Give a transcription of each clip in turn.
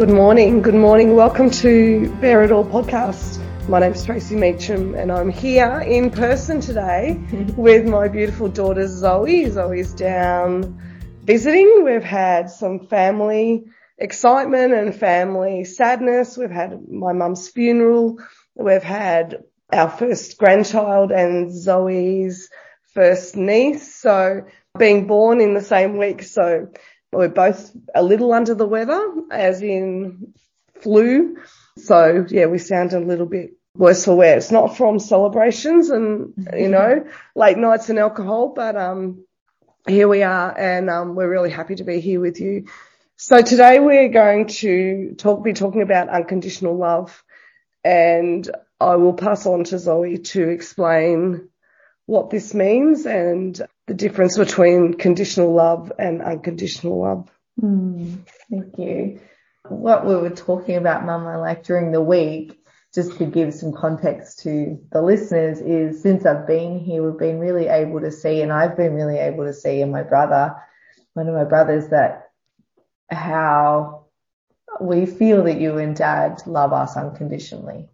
Good morning. Good morning. Welcome to Bare It All podcast. My name's Tracey Meacham and I'm here in person today with my beautiful daughter Zoe. Zoe's down visiting. We've had some family excitement and family sadness. We've had my mum's funeral. We've had our first grandchild and Zoe's first niece. So being born in the same week. So we're both a little under the weather as in flu. So yeah, we sound a little bit worse for wear. It's not from celebrations and, you know, late nights and alcohol, but, um, here we are and, um, we're really happy to be here with you. So today we're going to talk, be talking about unconditional love and I will pass on to Zoe to explain what this means and the difference between conditional love and unconditional love. Mm, thank you. What we were talking about, Mama, like during the week just to give some context to the listeners is since I've been here, we've been really able to see, and I've been really able to see in my brother, one of my brothers, that how we feel that you and dad love us unconditionally.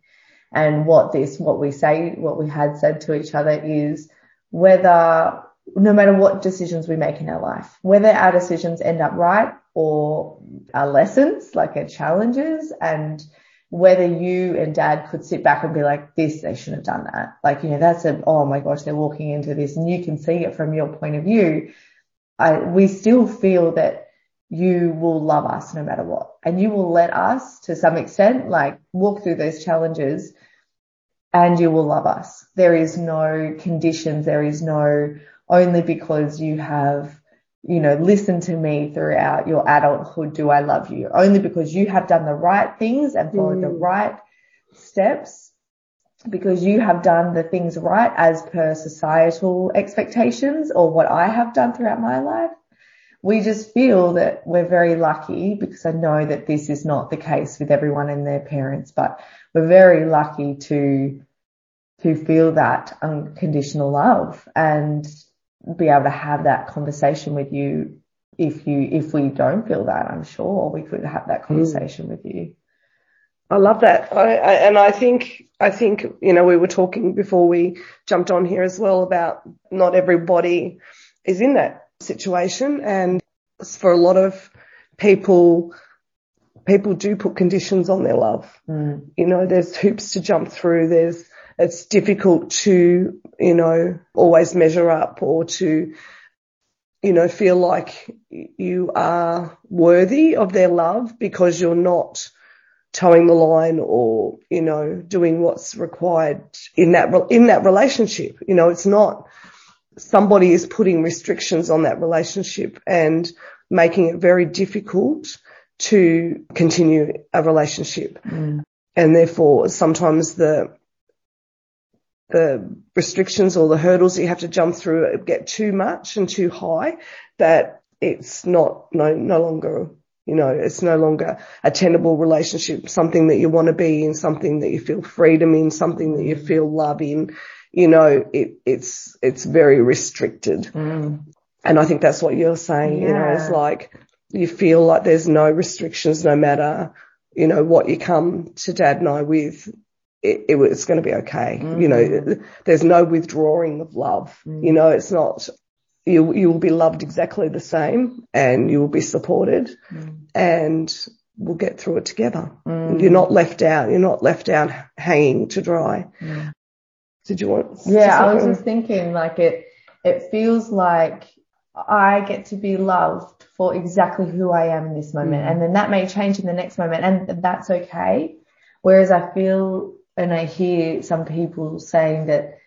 And what this, what we say, what we had said to each other is whether, no matter what decisions we make in our life, whether our decisions end up right or are lessons, like are challenges and whether you and dad could sit back and be like, this, they shouldn't have done that. Like, you know, that's a, oh my gosh, they're walking into this and you can see it from your point of view. I, we still feel that you will love us no matter what. And you will let us to some extent, like walk through those challenges and you will love us. There is no conditions. There is no only because you have you know, listen to me throughout your adulthood. Do I love you? Only because you have done the right things and followed mm. the right steps because you have done the things right as per societal expectations or what I have done throughout my life. We just feel that we're very lucky because I know that this is not the case with everyone and their parents, but we're very lucky to, to feel that unconditional love and be able to have that conversation with you if you if we don't feel that i'm sure we could have that hmm. conversation mm. with you i love that I, I, and i think i think you know we were talking before we jumped on here as well about not everybody is in that situation and for a lot of people people do put conditions on their love mm. you know there's hoops to jump through there's it's difficult to, you know, always measure up or to, you know, feel like you are worthy of their love because you're not towing the line or, you know, doing what's required in that, in that relationship. You know, it's not somebody is putting restrictions on that relationship and making it very difficult to continue a relationship. Mm. And therefore sometimes the the restrictions or the hurdles that you have to jump through get too much and too high that it's not no no longer you know it's no longer a tenable relationship something that you want to be in something that you feel freedom in something that you feel love in you know it it's it's very restricted mm. and i think that's what you're saying yeah. you know it's like you feel like there's no restrictions no matter you know what you come to dad and i with it, it, it's going to be okay. Mm-hmm. You know, mm-hmm. there's no withdrawing of love. Mm-hmm. You know, it's not, you, you will be loved exactly the same and you will be supported mm-hmm. and we'll get through it together. Mm-hmm. You're not left out. You're not left out hanging to dry. Mm. Did you want? Yeah, I was just thinking like it, it feels like I get to be loved for exactly who I am in this moment. Mm. And then that may change in the next moment and that's okay. Whereas I feel and I hear some people saying that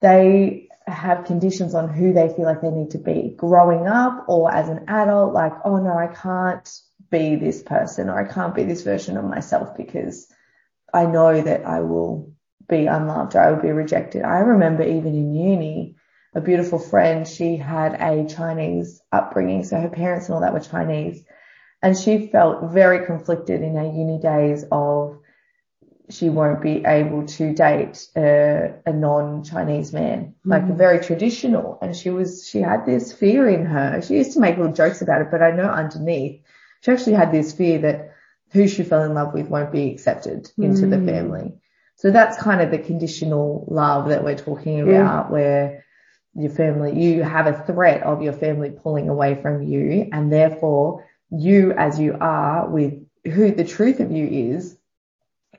they have conditions on who they feel like they need to be growing up or as an adult, like, oh no, I can't be this person or I can't be this version of myself because I know that I will be unloved or I will be rejected. I remember even in uni, a beautiful friend, she had a Chinese upbringing. So her parents and all that were Chinese. And she felt very conflicted in her uni days of she won't be able to date a, a non-Chinese man, like mm. very traditional. And she was, she had this fear in her. She used to make little jokes about it, but I know underneath she actually had this fear that who she fell in love with won't be accepted into the Mm. family. So that's kind of the conditional love that we're talking about where your family, you have a threat of your family pulling away from you and therefore you as you are with who the truth of you is,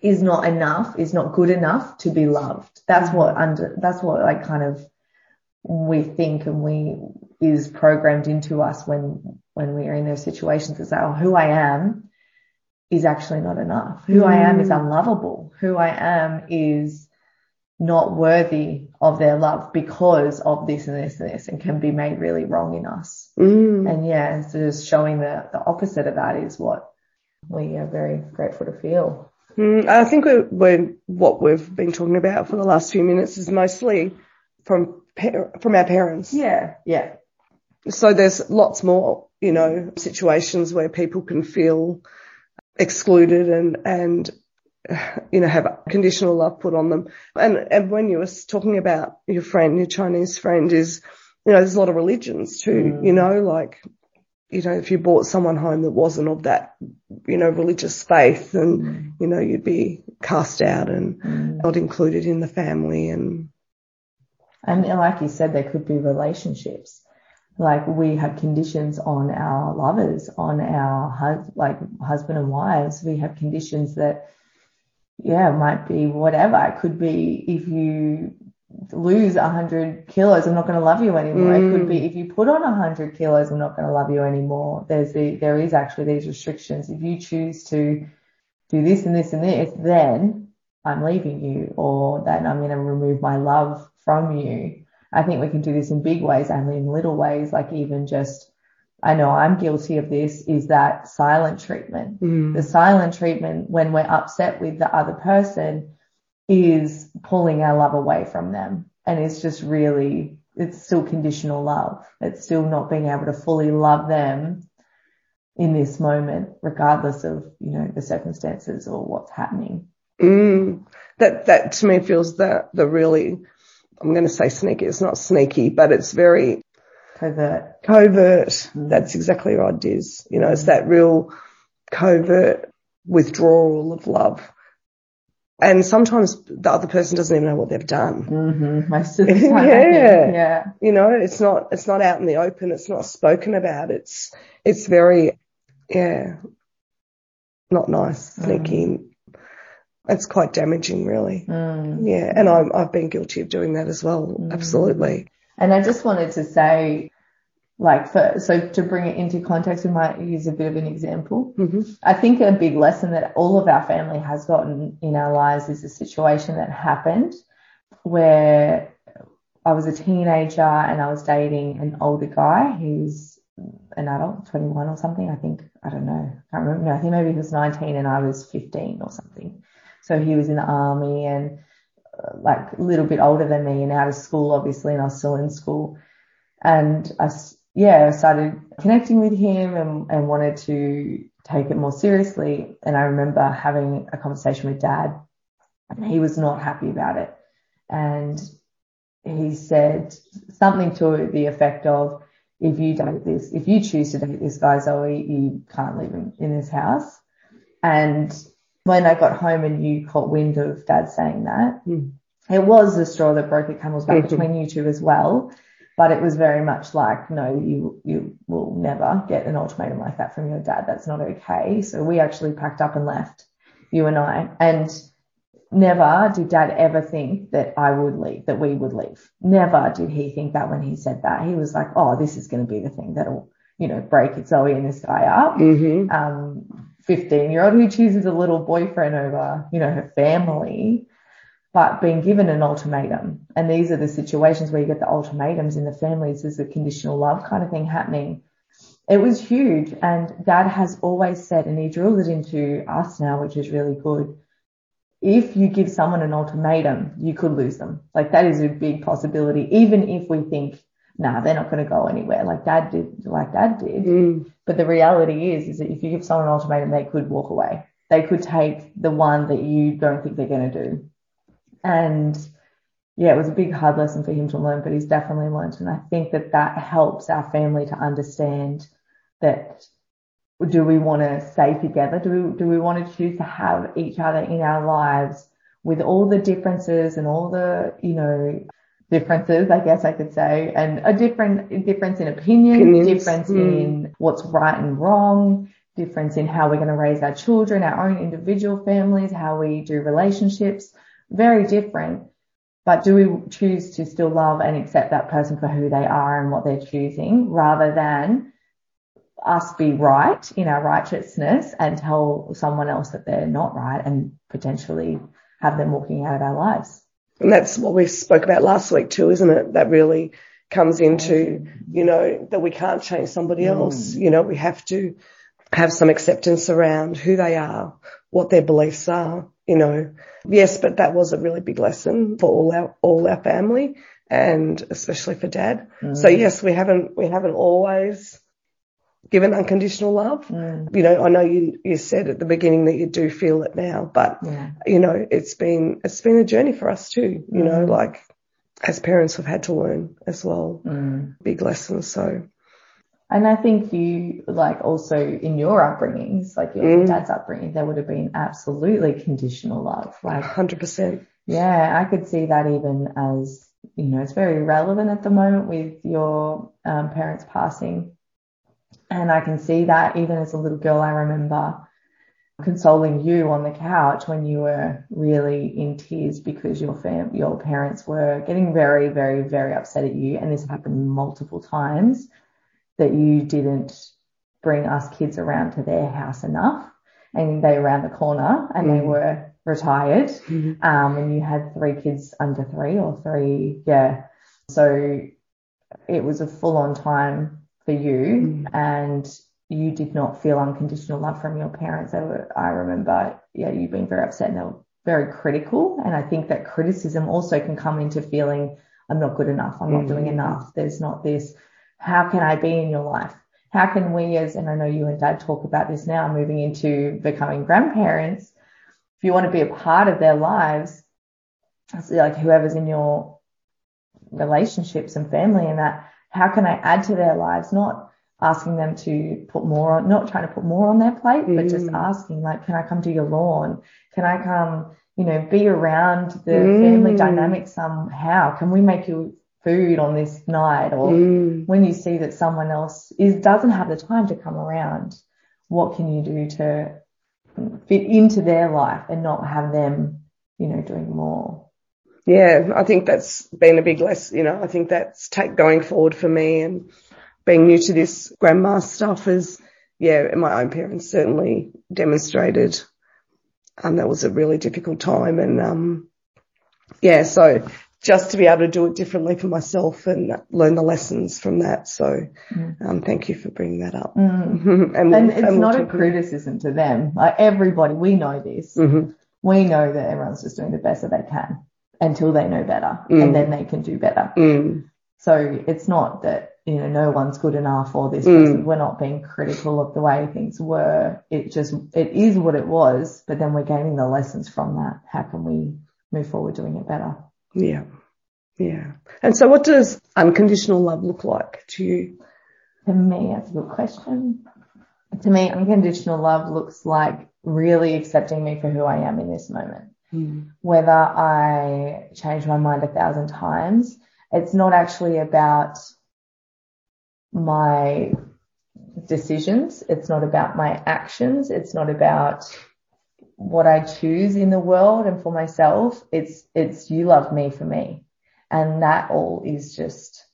is not enough, is not good enough to be loved. That's what under, that's what like kind of we think and we is programmed into us when, when we are in those situations is that, oh, who I am is actually not enough. Who I am is Mm. unlovable. Who I am is not worthy of their love because of this and this and this and can be made really wrong in us. Mm. And yeah, so just showing the, the opposite of that is what we are very grateful to feel. Mm, I think we're, we're, what we've been talking about for the last few minutes is mostly from from our parents. Yeah. Yeah. So there's lots more, you know, situations where people can feel excluded and and you know have conditional love put on them. And and when you were talking about your friend, your Chinese friend, is you know there's a lot of religions too. Mm. You know, like you know if you brought someone home that wasn't of that you know religious faith, then you know you'd be cast out and Mm. not included in the family and And like you said, there could be relationships. Like we have conditions on our lovers, on our hus- like husband and wives. We have conditions that, yeah, might be whatever. It could be if you lose a hundred kilos, I'm not going to love you anymore. It could be if you put on a hundred kilos, I'm not going to love you anymore. There's the, there is actually these restrictions. If you choose to do this and this and this, then I'm leaving you or then I'm going to remove my love from you. I think we can do this in big ways and in little ways, like even just, I know I'm guilty of this, is that silent treatment. mm, The silent treatment when we're upset with the other person is pulling our love away from them. And it's just really, it's still conditional love. It's still not being able to fully love them in this moment, regardless of, you know, the circumstances or what's happening. Mm, that that to me feels the the really I'm going to say sneaky. It's not sneaky, but it's very Covert. covert. Mm. That's exactly right, Diz. You know, it's that real covert withdrawal of love. And sometimes the other person doesn't even know what they've done. Mm-hmm. Most of the time, I Yeah. Yeah. You know, it's not, it's not out in the open. It's not spoken about. It's, it's very, yeah, not nice, sneaky. It's quite damaging, really. Mm. Yeah. And I'm, I've been guilty of doing that as well. Mm. Absolutely. And I just wanted to say, like, for, so to bring it into context, we might use a bit of an example. hmm I think a big lesson that all of our family has gotten in our lives is a situation that happened where I was a teenager and I was dating an older guy who's an adult, 21 or something. I think, I don't know, I can't remember. No, I think maybe he was 19 and I was 15 or something. So he was in the army and uh, like a little bit older than me and out of school, obviously, and I was still in school. And I, yeah, I started connecting with him and, and wanted to take it more seriously. And I remember having a conversation with dad and he was not happy about it. And he said something to the effect of, if you date this, if you choose to date this guy, Zoe, you can't leave him in this house. And when I got home and you caught wind of dad saying that, Mm. it was the straw that broke the camel's back between you two as well. But it was very much like, no, you, you will never get an ultimatum like that from your dad. That's not okay. So we actually packed up and left, you and I. And never did dad ever think that I would leave, that we would leave. Never did he think that when he said that. He was like, oh, this is going to be the thing that'll, you know, break Zoe and this guy up. hmm Um, 15 year old who chooses a little boyfriend over, you know, her family, but being given an ultimatum. And these are the situations where you get the ultimatums in the families. There's a conditional love kind of thing happening. It was huge. And dad has always said, and he drilled it into us now, which is really good. If you give someone an ultimatum, you could lose them. Like that is a big possibility, even if we think, nah, they're not going to go anywhere. Like dad did, like dad did. Mm. But the reality is, is that if you give someone an ultimatum, they could walk away. They could take the one that you don't think they're going to do. And yeah, it was a big hard lesson for him to learn, but he's definitely learned. And I think that that helps our family to understand that do we want to stay together? Do we, do we want to choose to have each other in our lives with all the differences and all the, you know, differences, I guess I could say, and a different difference in opinion, Opinions. difference mm. in what's right and wrong, difference in how we're going to raise our children, our own individual families, how we do relationships, very different. But do we choose to still love and accept that person for who they are and what they're choosing rather than us be right in our righteousness and tell someone else that they're not right and potentially have them walking out of our lives? And that's what we spoke about last week too, isn't it? That really comes into, you know, that we can't change somebody mm. else. You know, we have to have some acceptance around who they are, what their beliefs are, you know. Yes, but that was a really big lesson for all our, all our family and especially for dad. Mm. So yes, we haven't, we haven't always given unconditional love. Mm. You know, I know you, you said at the beginning that you do feel it now, but yeah. you know, it's been, it's been a journey for us too, you mm. know, like as parents we've had to learn as well. Mm. Big lessons. So. And I think you like also in your upbringings, like your mm. dad's upbringing, there would have been absolutely conditional love. Like 100%. Yeah, I could see that even as, you know, it's very relevant at the moment with your um, parents passing and I can see that even as a little girl, I remember consoling you on the couch when you were really in tears because your fam- your parents were getting very, very, very upset at you. And this happened multiple times that you didn't bring us kids around to their house enough. And they were around the corner and mm. they were retired. Mm-hmm. Um, and you had three kids under three or three. Yeah. So it was a full on time for you mm. and you did not feel unconditional love from your parents. They were, I remember, yeah, you being very upset and they were very critical. And I think that criticism also can come into feeling I'm not good enough. I'm not doing mm. enough. There's not this. How can I be in your life? How can we as, and I know you and dad talk about this now, moving into becoming grandparents. If you want to be a part of their lives, like whoever's in your relationships and family and that, how can I add to their lives? Not asking them to put more on, not trying to put more on their plate, mm. but just mm. asking like, can I come to your lawn? Can I come, you know, be around the mm. family dynamic somehow? Can we make you food on this night? Or mm. when you see that someone else is, doesn't have the time to come around, what can you do to fit into their life and not have them, you know, doing more? yeah, I think that's been a big lesson. You know, I think that's take going forward for me and being new to this grandma stuff is, yeah, my own parents certainly demonstrated. Um, that was a really difficult time and, um, yeah, so just to be able to do it differently for myself and learn the lessons from that. So, mm. um, thank you for bringing that up. Mm. and, and, it's and not we'll a criticism to them. Like everybody, we know this. Mm-hmm. We know that everyone's just doing the best that they can until they know better mm. and then they can do better. Mm. So it's not that, you know, no one's good enough or this person, mm. we're not being critical of the way things were. It just, it is what it was, but then we're gaining the lessons from that. How can we move forward doing it better? Yeah. Yeah. And so what does unconditional love look like to you? To me, that's a good question. To me, unconditional love looks like really accepting me for who I am in this moment. Mm. Whether I change my mind a thousand times, it's not actually about my decisions. It's not about my actions. It's not about what I choose in the world and for myself. It's, it's you love me for me. And that all is just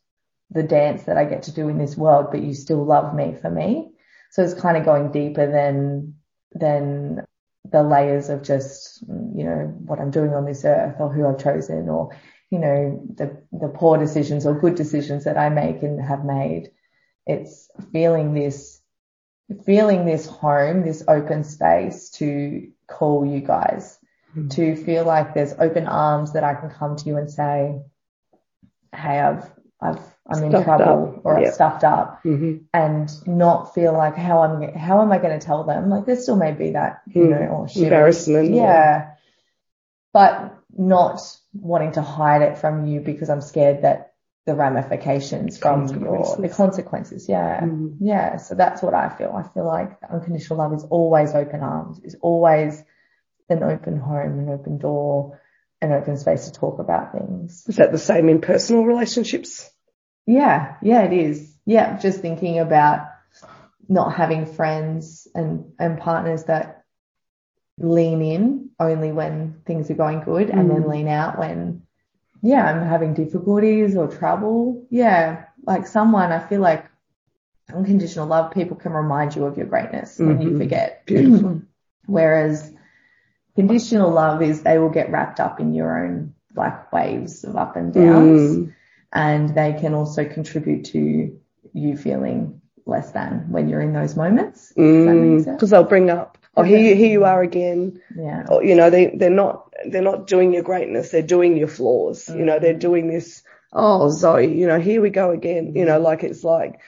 the dance that I get to do in this world, but you still love me for me. So it's kind of going deeper than, than the layers of just, you know, what I'm doing on this earth or who I've chosen or, you know, the, the poor decisions or good decisions that I make and have made. It's feeling this, feeling this home, this open space to call you guys, mm-hmm. to feel like there's open arms that I can come to you and say, Hey, I've, I've I'm in trouble up. or yep. I've stuffed up mm-hmm. and not feel like how I'm, how am I going to tell them? Like there still may be that, you mm. know, or embarrassment. Yeah. yeah. But not wanting to hide it from you because I'm scared that the ramifications from your the consequences. Yeah. Mm. Yeah. So that's what I feel. I feel like unconditional love is always open arms, is always an open home, an open door, an open space to talk about things. Is that the same in personal relationships? Yeah. Yeah, it is. Yeah. Just thinking about not having friends and, and partners that lean in only when things are going good and then Mm. lean out when yeah, I'm having difficulties or trouble. Yeah, like someone, I feel like unconditional love, people can remind you of your greatness when you Mhm. forget. Beautiful. Whereas conditional love is they will get wrapped up in your own like waves of up and downs Mm. and they can also contribute to you feeling less than when you're in those moments. Does that make sense? Because they'll bring up, oh, here, you- here you are again. Yeah. Or, you know, they, they're not, they're not doing your greatness. They're doing your flaws. You know, they're doing this, oh, Zoe, you know, here we go again. You know, like it's like,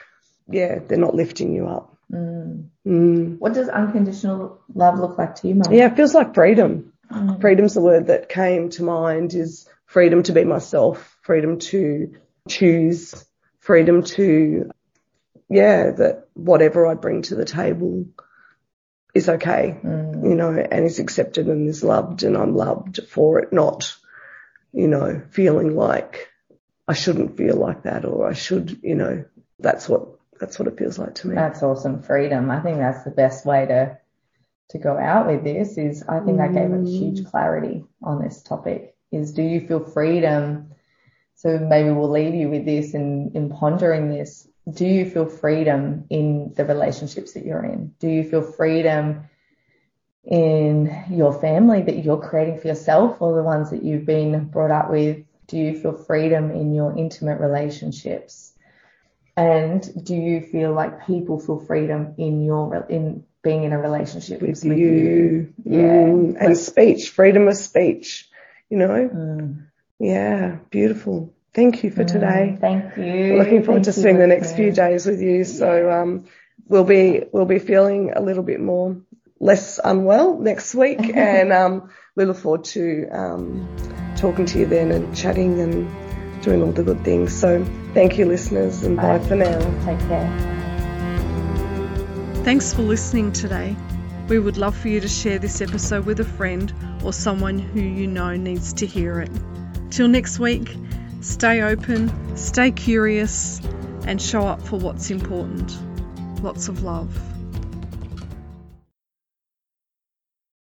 yeah, they're not lifting you up. Mm. Mm. What does unconditional love look like to you, Mum? Yeah, it feels like freedom. Mm. Freedom's the word that came to mind is freedom to be myself, freedom to choose, freedom to, yeah, that whatever I bring to the table is okay, Mm. you know, and is accepted and is loved and I'm loved for it, not, you know, feeling like I shouldn't feel like that or I should, you know, that's what, that's what it feels like to me. That's awesome. Freedom. I think that's the best way to to go out with this is I think I gave it huge clarity on this topic is do you feel freedom? So maybe we'll leave you with this in, in pondering this. Do you feel freedom in the relationships that you're in? Do you feel freedom in your family that you're creating for yourself or the ones that you've been brought up with? Do you feel freedom in your intimate relationships? And do you feel like people feel freedom in your in being in a relationship with, with you. Yeah. Mm, and speech, freedom of speech, you know? Mm. Yeah, beautiful. Thank you for today. Thank you. Looking forward Thank to you, spending the next few days with you. So, um, we'll be, we'll be feeling a little bit more, less unwell next week. and, um, we look forward to, um, talking to you then and chatting and doing all the good things. So thank you listeners and bye, Bye. for now. Take care. Thanks for listening today. We would love for you to share this episode with a friend or someone who you know needs to hear it. Till next week, stay open, stay curious, and show up for what's important. Lots of love.